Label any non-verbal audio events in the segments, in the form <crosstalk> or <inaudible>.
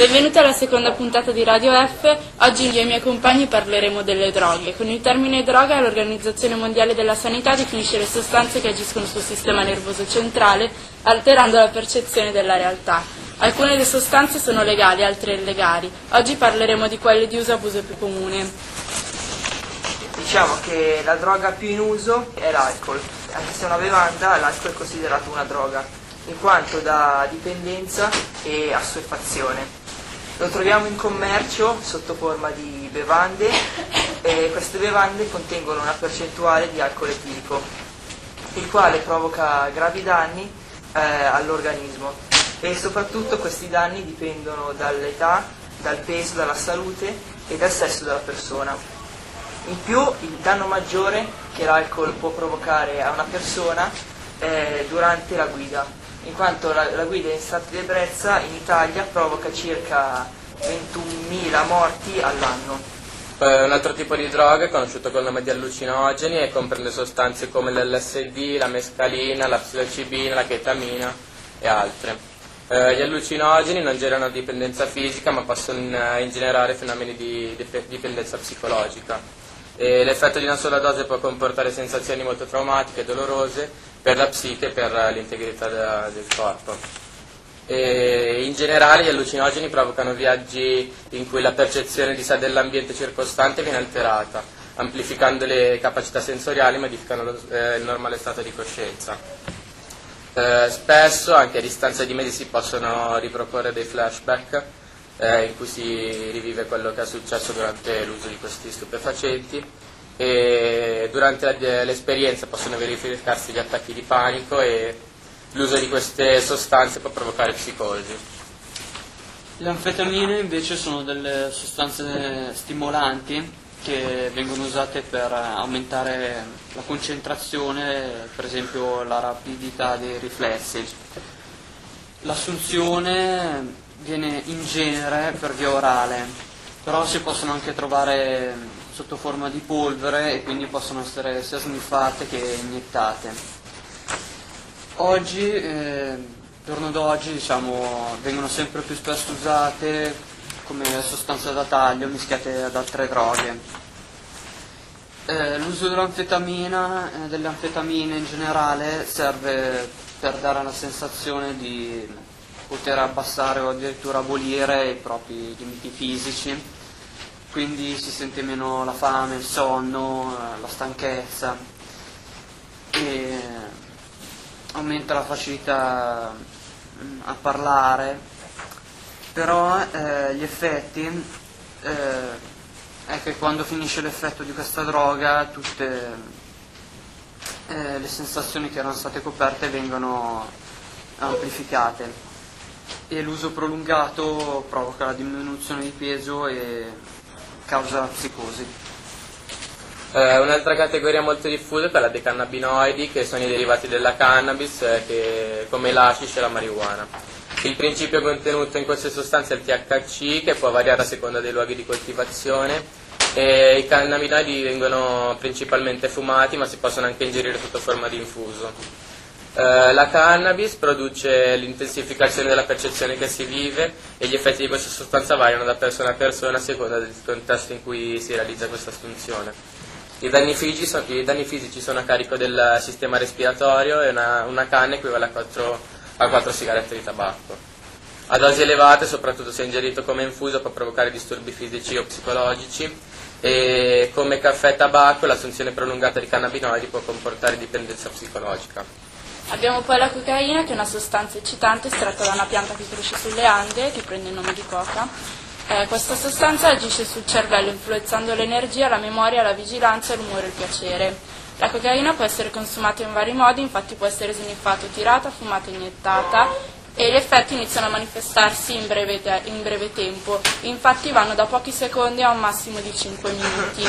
Benvenuti alla seconda puntata di Radio F. Oggi io e i miei compagni parleremo delle droghe. Con il termine droga l'Organizzazione Mondiale della Sanità definisce le sostanze che agiscono sul sistema nervoso centrale, alterando la percezione della realtà. Alcune delle sostanze sono legali, altre illegali. Oggi parleremo di quelle di uso e abuso più comune. Diciamo che la droga più in uso è l'alcol, anche se è una bevanda l'alcol è considerato una droga, in quanto dà dipendenza e assuefazione. Lo troviamo in commercio sotto forma di bevande e queste bevande contengono una percentuale di alcol etilico, il quale provoca gravi danni eh, all'organismo e soprattutto questi danni dipendono dall'età, dal peso, dalla salute e dal sesso della persona. In più il danno maggiore che l'alcol può provocare a una persona è durante la guida, in quanto la, la guida in stato di ebbrezza in Italia provoca circa 21.000 morti all'anno. Eh, Un altro tipo di droga è conosciuto col nome di allucinogeni e comprende sostanze come l'LSD, la mescalina, la psilocibina, la chetamina e altre. Eh, gli allucinogeni non generano dipendenza fisica ma possono eh, ingenerare fenomeni di dip- dipendenza psicologica. E l'effetto di una sola dose può comportare sensazioni molto traumatiche e dolorose per la psiche e per l'integrità da- del corpo. E in generale gli allucinogeni provocano viaggi in cui la percezione di sé dell'ambiente circostante viene alterata, amplificando le capacità sensoriali e modificando lo- eh, il normale stato di coscienza. Eh, spesso, anche a distanza di mesi, si possono riproporre dei flashback eh, in cui si rivive quello che è successo durante l'uso di questi stupefacenti e durante l'esperienza possono verificarsi gli attacchi di panico e l'uso di queste sostanze può provocare psicosi. Le anfetamine invece sono delle sostanze stimolanti che vengono usate per aumentare la concentrazione, per esempio la rapidità dei riflessi. L'assunzione viene in genere per via orale, però si possono anche trovare sotto forma di polvere e quindi possono essere sia sniffate che iniettate. Oggi, eh, giorno d'oggi, diciamo, vengono sempre più spesso usate come sostanze da taglio mischiate ad altre droghe. Eh, l'uso dell'anfetamina, eh, delle anfetamine in generale serve per dare la sensazione di poter abbassare o addirittura abolire i propri limiti fisici, quindi si sente meno la fame, il sonno, eh, la stanchezza. E aumenta la facilità mm, a parlare, però eh, gli effetti eh, è che quando finisce l'effetto di questa droga tutte eh, le sensazioni che erano state coperte vengono amplificate. E l'uso prolungato provoca la diminuzione di peso e causa psicosi. Eh, un'altra categoria molto diffusa è quella dei cannabinoidi, che sono i derivati della cannabis, eh, che- come l'ashish e la marijuana. Il principio contenuto in queste sostanze è il THC, che può variare a seconda dei luoghi di coltivazione. E I cannabinoidi vengono principalmente fumati, ma si possono anche ingerire sotto forma di infuso. Eh, la cannabis produce l'intensificazione della percezione che si vive e gli effetti di questa sostanza variano da persona a persona a seconda del contesto in cui si realizza questa assunzione. I danni, fisici sono, danni fisici sono a carico del sistema respiratorio e una, una canna equivale a 4, a 4 sigarette di tabacco. A dosi elevate, soprattutto se ingerito come infuso, può provocare disturbi fisici o psicologici e come caffè e tabacco l'assunzione prolungata di cannabinoidi può comportare dipendenza psicologica. Abbiamo poi la cocaina, che è una sostanza eccitante estratta da una pianta che cresce sulle Ande, che prende il nome di coca. Eh, questa sostanza agisce sul cervello, influenzando l'energia, la memoria, la vigilanza, l'umore e il piacere. La cocaina può essere consumata in vari modi, infatti può essere sniffata o tirata, fumata iniettata, e gli effetti iniziano a manifestarsi in breve, te- in breve tempo, infatti vanno da pochi secondi a un massimo di 5 minuti.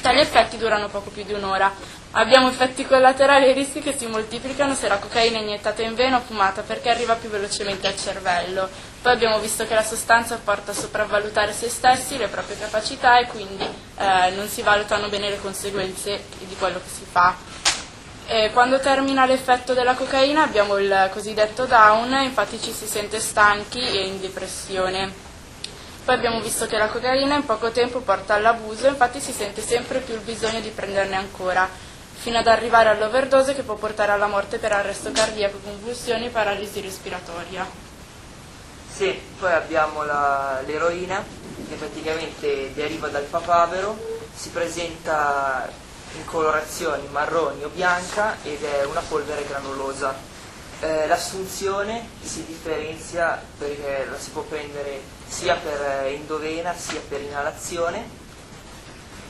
Tali effetti durano poco più di un'ora. Abbiamo effetti collaterali e rischi che si moltiplicano se la cocaina è iniettata in vena o fumata perché arriva più velocemente al cervello. Poi abbiamo visto che la sostanza porta a sopravvalutare se stessi, le proprie capacità e quindi eh, non si valutano bene le conseguenze di quello che si fa. E quando termina l'effetto della cocaina abbiamo il cosiddetto down, infatti ci si sente stanchi e in depressione. Poi abbiamo visto che la cocaina in poco tempo porta all'abuso, infatti si sente sempre più il bisogno di prenderne ancora, fino ad arrivare all'overdose che può portare alla morte per arresto cardiaco, convulsioni e paralisi respiratoria. Sì, poi abbiamo la- l'eroina che praticamente deriva dal papavero, si presenta in colorazioni marroni o bianca ed è una polvere granulosa. Eh, l'assunzione si differenzia perché la si può prendere sia per eh, endovena sia per inalazione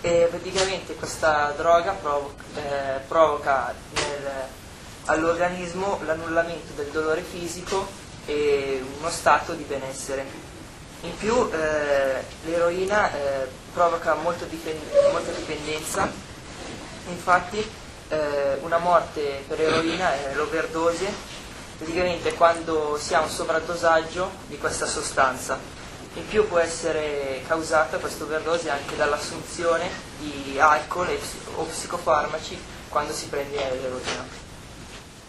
e praticamente questa droga provo- eh, provoca nel- all'organismo l'annullamento del dolore fisico e uno stato di benessere. In più eh, l'eroina eh, provoca dipen- molta dipendenza, infatti eh, una morte per eroina è l'overdose, praticamente quando si ha un sovradosaggio di questa sostanza. In più può essere causata questa overdose anche dall'assunzione di alcol o psicofarmaci quando si prende l'eroina.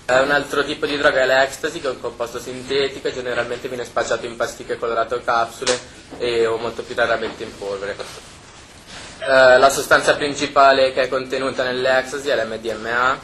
Un altro tipo di droga è l'ecstasy, che è un composto sintetico generalmente viene spacciato in pasticche colorate o capsule e, o molto più raramente in polvere. Eh, la sostanza principale che è contenuta nell'ecstasy è l'MDMA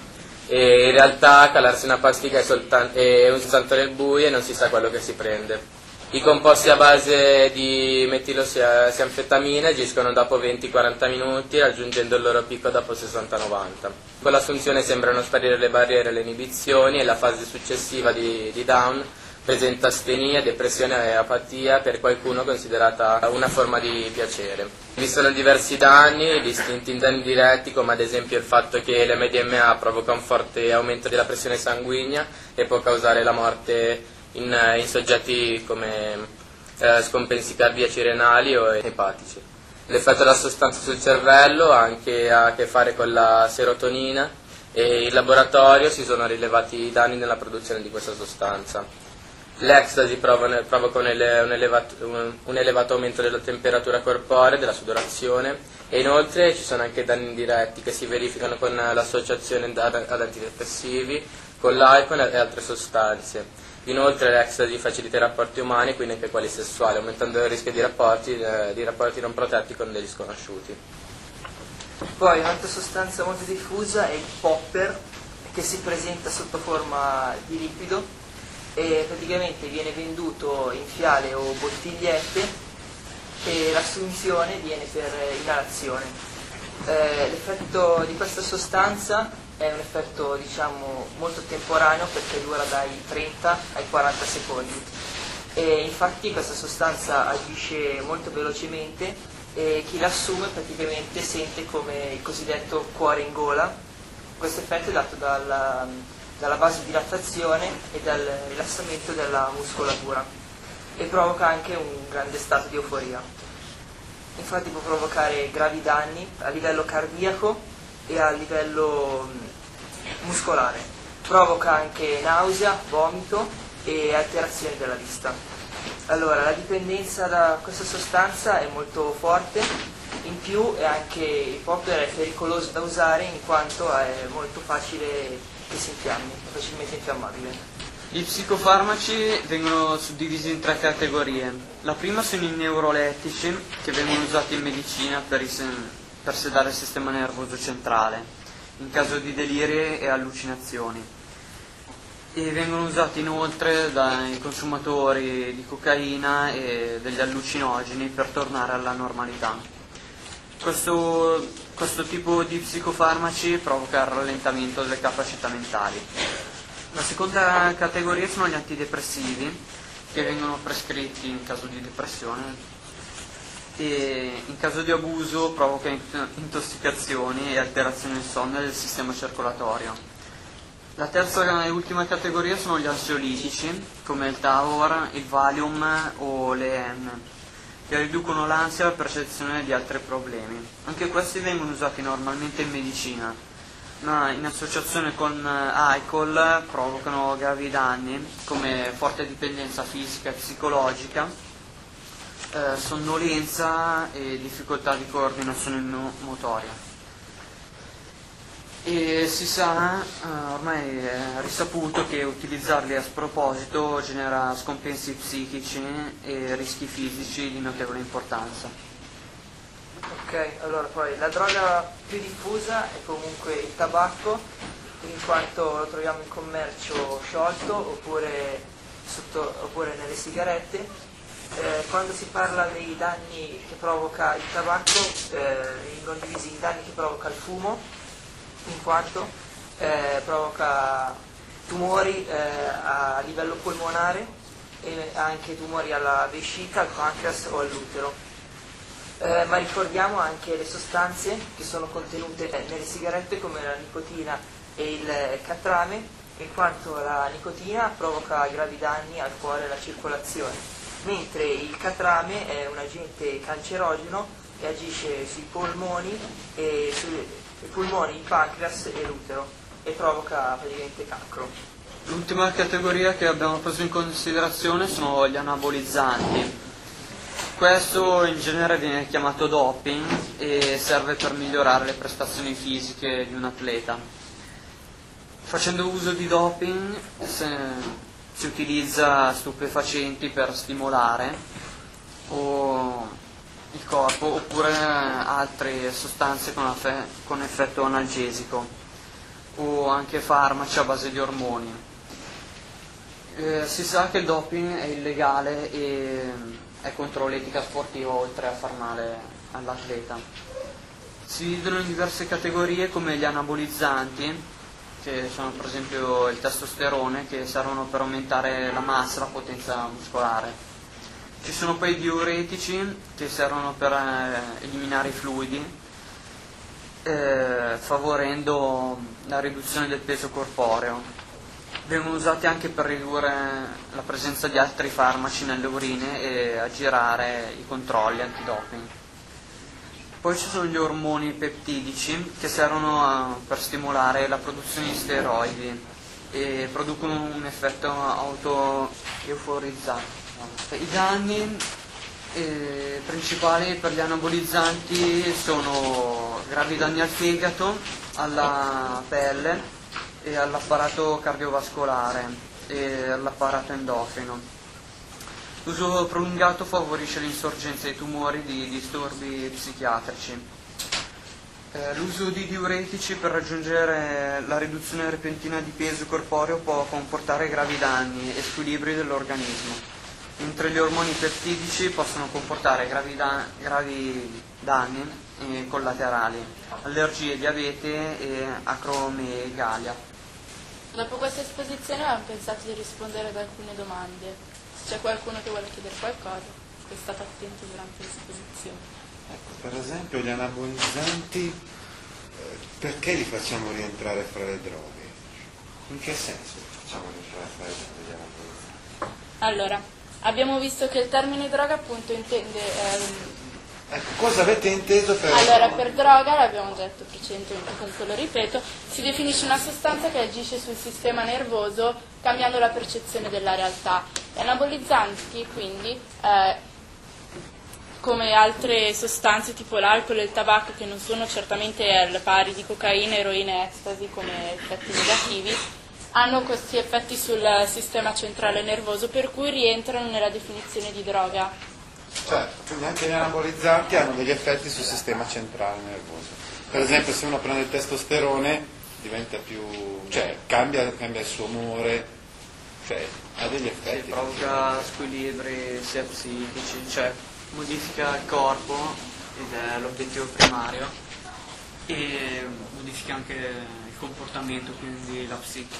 e in realtà calarsi una pasticca è, soltan- è un santo nel buio e non si sa quello che si prende. I composti a base di metilosianfetamina agiscono dopo 20-40 minuti raggiungendo il loro picco dopo 60-90. Con l'assunzione sembrano sparire le barriere e le inibizioni e la fase successiva di, di down presenta astenia, depressione e apatia per qualcuno considerata una forma di piacere. Vi sono diversi danni, distinti in danni diretti come ad esempio il fatto che l'MDMA provoca un forte aumento della pressione sanguigna e può causare la morte in, in soggetti come eh, scompensi cardiaci renali o epatici. L'effetto della sostanza sul cervello ha anche a che fare con la serotonina e in laboratorio si sono rilevati danni nella produzione di questa sostanza. L'ecstasy provoca un, un elevato, un- elevato aumento della temperatura corporea, della sudorazione e inoltre ci sono anche danni indiretti che si verificano con l'associazione ad antidepressivi, con l'alcol e altre sostanze. Inoltre l'ecstasy facilita i rapporti umani, quindi anche quelli sessuali, aumentando il rischio di rapporti, eh, di rapporti non protetti con degli sconosciuti. Poi un'altra sostanza molto diffusa è il popper che si presenta sotto forma di liquido e praticamente viene venduto in fiale o bottigliette e l'assunzione viene per inalazione. Eh, l'effetto di questa sostanza è un effetto diciamo molto temporaneo perché dura dai 30 ai 40 secondi e infatti questa sostanza agisce molto velocemente e chi l'assume praticamente sente come il cosiddetto cuore in gola. Questo effetto è dato dalla, dalla vasodilatazione e dal rilassamento della muscolatura e provoca anche un grande stato di euforia. Infatti può provocare gravi danni a livello cardiaco e a livello muscolare. Provoca anche nausea, vomito e alterazioni della vista. Allora, la dipendenza da questa sostanza è molto forte, in più è anche il popper è pericoloso da usare in quanto è molto facile che si infiammi, facilmente infiammabile. I psicofarmaci vengono suddivisi in tre categorie. La prima sono i neurolettici, che vengono usati in medicina per, per sedare il sistema nervoso centrale, in caso di deliri e allucinazioni. E vengono usati inoltre dai consumatori di cocaina e degli allucinogeni per tornare alla normalità. Questo, questo tipo di psicofarmaci provoca il rallentamento delle capacità mentali. La seconda categoria sono gli antidepressivi che vengono prescritti in caso di depressione e in caso di abuso provoca int- intossicazioni e alterazioni del sonno del sistema circolatorio. La terza e ultima categoria sono gli ansiolitici, come il Tavor, il Valium o le EM, che riducono l'ansia e la percezione di altri problemi. Anche questi vengono usati normalmente in medicina, ma in associazione con alcol provocano gravi danni come forte dipendenza fisica e psicologica, eh, sonnolenza e difficoltà di coordinazione motoria. E si sa, eh, ormai è risaputo che utilizzarli a sproposito genera scompensi psichici e rischi fisici di notevole importanza. Ok, allora poi la droga più diffusa è comunque il tabacco, in quanto lo troviamo in commercio sciolto oppure, sotto, oppure nelle sigarette. Eh, quando si parla dei danni che provoca il tabacco, eh, vengono divisi i danni che provoca il fumo, in quanto eh, provoca tumori eh, a livello polmonare e anche tumori alla vescica, al pancreas o all'utero. Eh, ma ricordiamo anche le sostanze che sono contenute nelle sigarette come la nicotina e il catrame, in quanto la nicotina provoca gravi danni al cuore e alla circolazione, mentre il catrame è un agente cancerogeno che agisce sui polmoni e sui, polmoni, il pancreas e l'utero e provoca praticamente cancro. L'ultima categoria che abbiamo preso in considerazione sono gli anabolizzanti. Questo in genere viene chiamato doping e serve per migliorare le prestazioni fisiche di un atleta. Facendo uso di doping si utilizza stupefacenti per stimolare o il corpo oppure altre sostanze con, con effetto analgesico o anche farmaci a base di ormoni. Eh, si sa che il doping è illegale e è contro l'etica sportiva oltre a far male all'atleta. Si dividono in diverse categorie come gli anabolizzanti, che sono per esempio il testosterone, che servono per aumentare la massa la potenza muscolare ci sono poi i diuretici che servono per eh, eliminare i fluidi, eh, favorendo la riduzione del peso corporeo. Vengono usati anche per ridurre la presenza di altri farmaci nelle urine e aggirare i controlli antidoping. Poi ci sono gli ormoni peptidici che servono a, per stimolare la produzione di steroidi e producono un effetto auto-euforizzante i danni eh, principali per gli anabolizzanti sono gravi danni al fegato, alla pelle e all'apparato cardiovascolare e all'apparato endocrino. L'uso prolungato favorisce l'insorgenza di tumori di disturbi psichiatrici. Eh, l'uso di diuretici per raggiungere la riduzione repentina di peso corporeo può comportare gravi danni e squilibri dell'organismo mentre gli ormoni peptidici possono comportare gravi, da- gravi danni eh, collaterali, allergie, diabete e acromegalia. Dopo questa esposizione abbiamo pensato di rispondere ad alcune domande. C'è qualcuno che vuole chiedere qualcosa, è stato attento durante l'esposizione. Ecco, per esempio gli anabolizzanti, eh, perché li facciamo rientrare fra le droghe? In che senso li facciamo rientrare fra le droghe gli anabolizzanti? Allora, Abbiamo visto che il termine droga appunto intende... Ehm... Ecco, cosa avete inteso per... Allora, per droga, l'abbiamo detto precedentemente, questo lo ripeto, si definisce una sostanza che agisce sul sistema nervoso cambiando la percezione della realtà. Gli anabolizzanti, quindi, eh, come altre sostanze tipo l'alcol e il tabacco, che non sono certamente al pari di cocaina, eroina e ecstasy come effetti negativi, hanno questi effetti sul sistema centrale nervoso per cui rientrano nella definizione di droga. Certo, quindi anche gli anabolizzanti hanno degli effetti sul sistema centrale nervoso. Per esempio se uno prende il testosterone diventa più, cioè cambia, cambia il suo umore, cioè ha degli effetti. Sì, provoca squilibri sia psichici, cioè modifica il corpo ed è l'obiettivo primario e modifica anche il comportamento, quindi la psiche.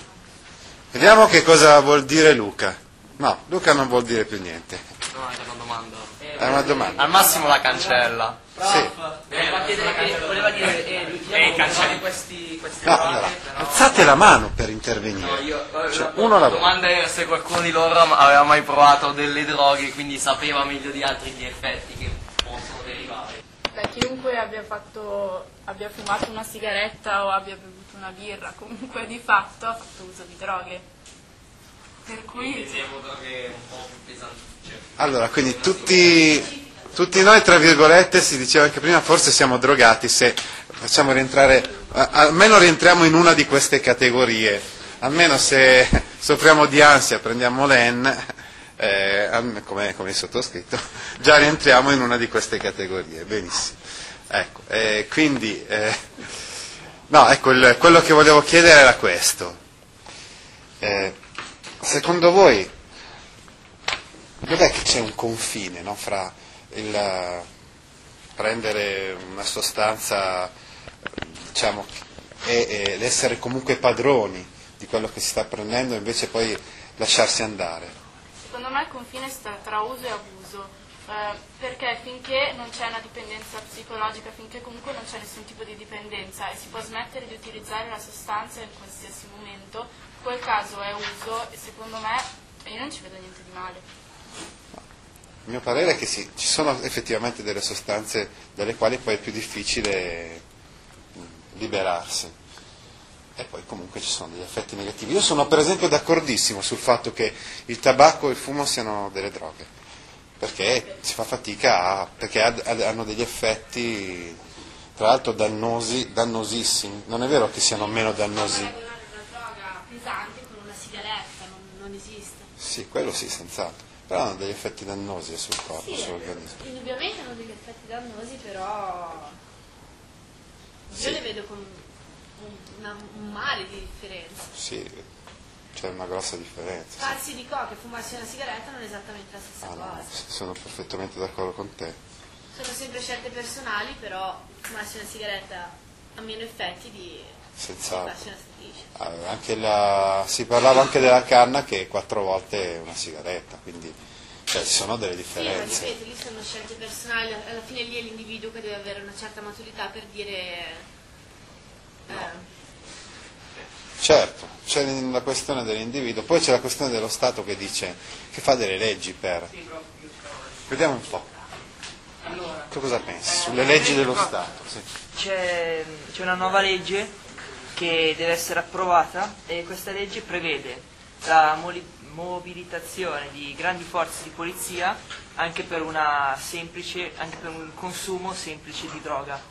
Vediamo che cosa vuol dire Luca. No, Luca non vuol dire più niente. No, è una domanda. È una domanda. Al massimo la cancella. Sì. Voleva chiedere che voleva dire eh, Eh, cancelli. questi, questi No, allora, alzate la mano per intervenire. Cioè, uno La alla volta. domanda era se qualcuno di loro aveva mai provato delle droghe, quindi sapeva meglio di altri gli effetti che possono derivare. Beh, chiunque abbia fatto, abbia fumato una sigaretta o abbia bevuto una birra, comunque di fatto ha fatto uso di droghe. Per cui Intendevo droghe un po' più pesanti. Cioè, Allora, quindi tutti, tutti noi, tra virgolette, si diceva anche prima, forse siamo drogati se facciamo rientrare, almeno rientriamo in una di queste categorie, almeno se <laughs> soffriamo di ansia, prendiamo l'EN, eh, come, come il sottoscritto, <laughs> già rientriamo in una di queste categorie, benissimo. Ecco, eh, quindi, eh, no, ecco, il- quello che volevo chiedere era questo. Eh, secondo voi dov'è che c'è un confine no, fra il eh, prendere una sostanza diciamo, e, e l'essere comunque padroni di quello che si sta prendendo e invece poi lasciarsi andare? secondo me il confine sta tra uso e abuso, eh, perché finché non c'è una dipendenza psicologica, finché comunque non c'è nessun tipo di dipendenza e si può smettere di utilizzare la sostanza in qualsiasi momento, quel caso è uso e secondo me io non ci vedo niente di male. Il mio parere è che sì, ci sono effettivamente delle sostanze dalle quali poi è più difficile liberarsi. E poi comunque ci sono degli effetti negativi. Io sono per esempio d'accordissimo sul fatto che il tabacco e il fumo siano delle droghe, perché si fa fatica a, perché ha- ha- hanno degli effetti tra l'altro dannosi, dannosissimi. Non è vero che siano meno dannosi. Pesante con una sigaretta, non, non esiste. Sì, quello sì, senz'altro. Però hanno degli effetti dannosi sul corpo, Sì, sull'organismo. indubbiamente hanno degli effetti dannosi, però Sì. io le vedo con un, una- un mare di differenza. Sì, c'è una grossa differenza. sì. Farsi di coca e fumarsi una sigaretta non è esattamente la stessa Ah, no, cosa. s- sono perfettamente d'accordo con te. Sono sempre scelte personali, però fumarsi una sigaretta ha meno effetti di Senz'altro. Ah, anche la- si parlava anche della canna che è quattro volte una sigaretta, quindi cioè, ci sono delle Sì, ma differenze. ripeto, lì sono scelte personali, alla fine lì è l'individuo che deve avere una certa maturità per dire... eh, Certo, c'è la questione dell'individuo, poi c'è la questione dello Stato che dice che fa delle leggi per. Vediamo un po'. Tu cosa pensi sulle leggi dello Stato? Sì. C'è, c'è una nuova legge che deve essere approvata e questa legge prevede la mobilitazione di grandi forze di polizia anche per, semplice, anche per un consumo semplice di droga,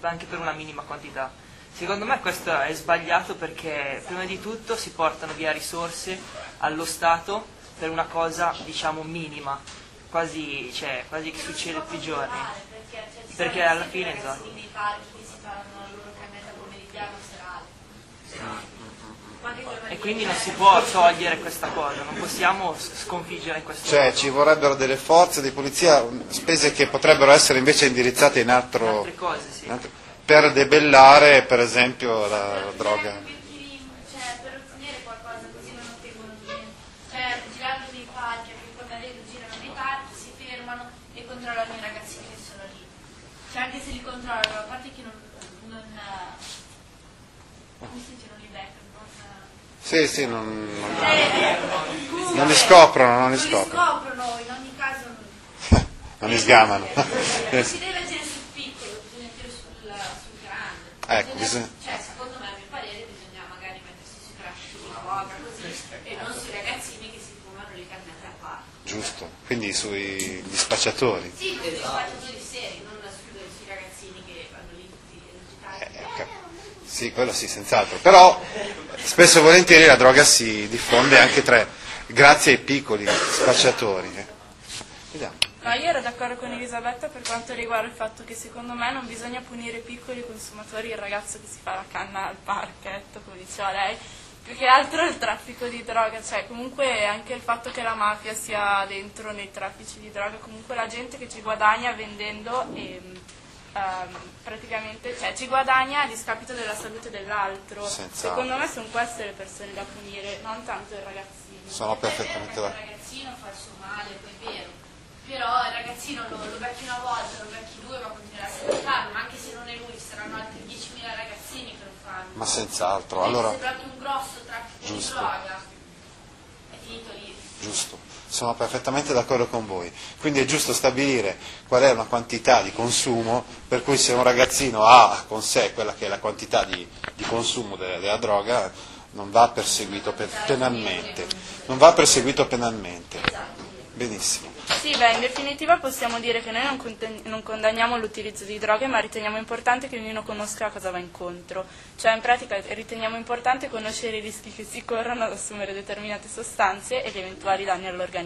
anche per una minima quantità. Secondo me questo è sbagliato perché prima di tutto si portano via risorse allo Stato per una cosa diciamo minima, quasi, cioè, quasi che succede tutti i giorni. Perché alla fine esatto. nei parchi che si fanno la loro camminata pomeridiana o serale. Quanti giorni E quindi non si può togliere questa cosa, non possiamo sconfiggere questa Cioè cosa. ci vorrebbero delle forze di polizia, spese che potrebbero essere invece indirizzate in altro. Altre cose, sì. in altro- per debellare per esempio la droga. Cioè, per ottenere qualcosa così non ottengono niente. Cioè, girando nei parchi, anche quando adesso girano nei parchi, si fermano e controllano i ragazzini che sono lì. Cioè, anche se li controllano, a parte che non... non eh, come si dice, non li beccano, non... Sì, sì, non, non- Eh, non li scoprono, non li scoprono, in ogni caso... non <laughs> li sgamano. Non si deve agire sul piccolo, bisogna agire sul, sul grande. Ecco, bisogna- Cioè, secondo me, a mio parere, bisogna magari mettersi sui di droga, così, e non sui ragazzini che si fumano le cannate a parte. Giusto, quindi sui gli spacciatori. Sì, con i spacciatori seri, non sui, sui ragazzini che vanno lì tutti agitati. Ok. Sì, quello sì, senz'altro. Però spesso e volentieri la droga si diffonde anche tra, grazie ai piccoli spacciatori. eh. No, io ero d'accordo con Elisabetta per quanto riguarda il fatto che secondo me non bisogna punire i piccoli consumatori, il ragazzo che si fa la canna al parchetto, come diceva lei, più che altro il traffico di droga, cioè comunque anche il fatto che la mafia sia dentro nei traffici di droga, comunque la gente che ci guadagna vendendo e ehm, praticamente cioè, ci guadagna a discapito della salute dell'altro. Senz'altro. Secondo me sono queste le persone da punire, non tanto il ragazzino. Sono perfettamente Il d'accordo. ragazzino fa il suo male, poi è vero. però il ragazzino lo, lo becchi una volta, lo becchi due, ma continuerà sempre a farlo, ma anche se non è lui, ci saranno altri 10.000 ragazzini che lo fanno. Ma senz'altro, Anche allora se tratti un grosso traffico di droga, è finito lì. giusto, sono perfettamente d'accordo con voi. Quindi è giusto stabilire qual è una quantità di consumo per cui se un ragazzino ha con sé quella che è la quantità di, di consumo della, della droga non va perseguito pe- penalmente. Non va perseguito penalmente. Benissimo. Sì, beh, in definitiva possiamo dire che noi non, conten- non condanniamo l'utilizzo di droghe, ma riteniamo importante che ognuno conosca a cosa va incontro. Cioè, in pratica, riteniamo importante conoscere i rischi che si corrono ad assumere determinate sostanze e gli eventuali danni all'organismo.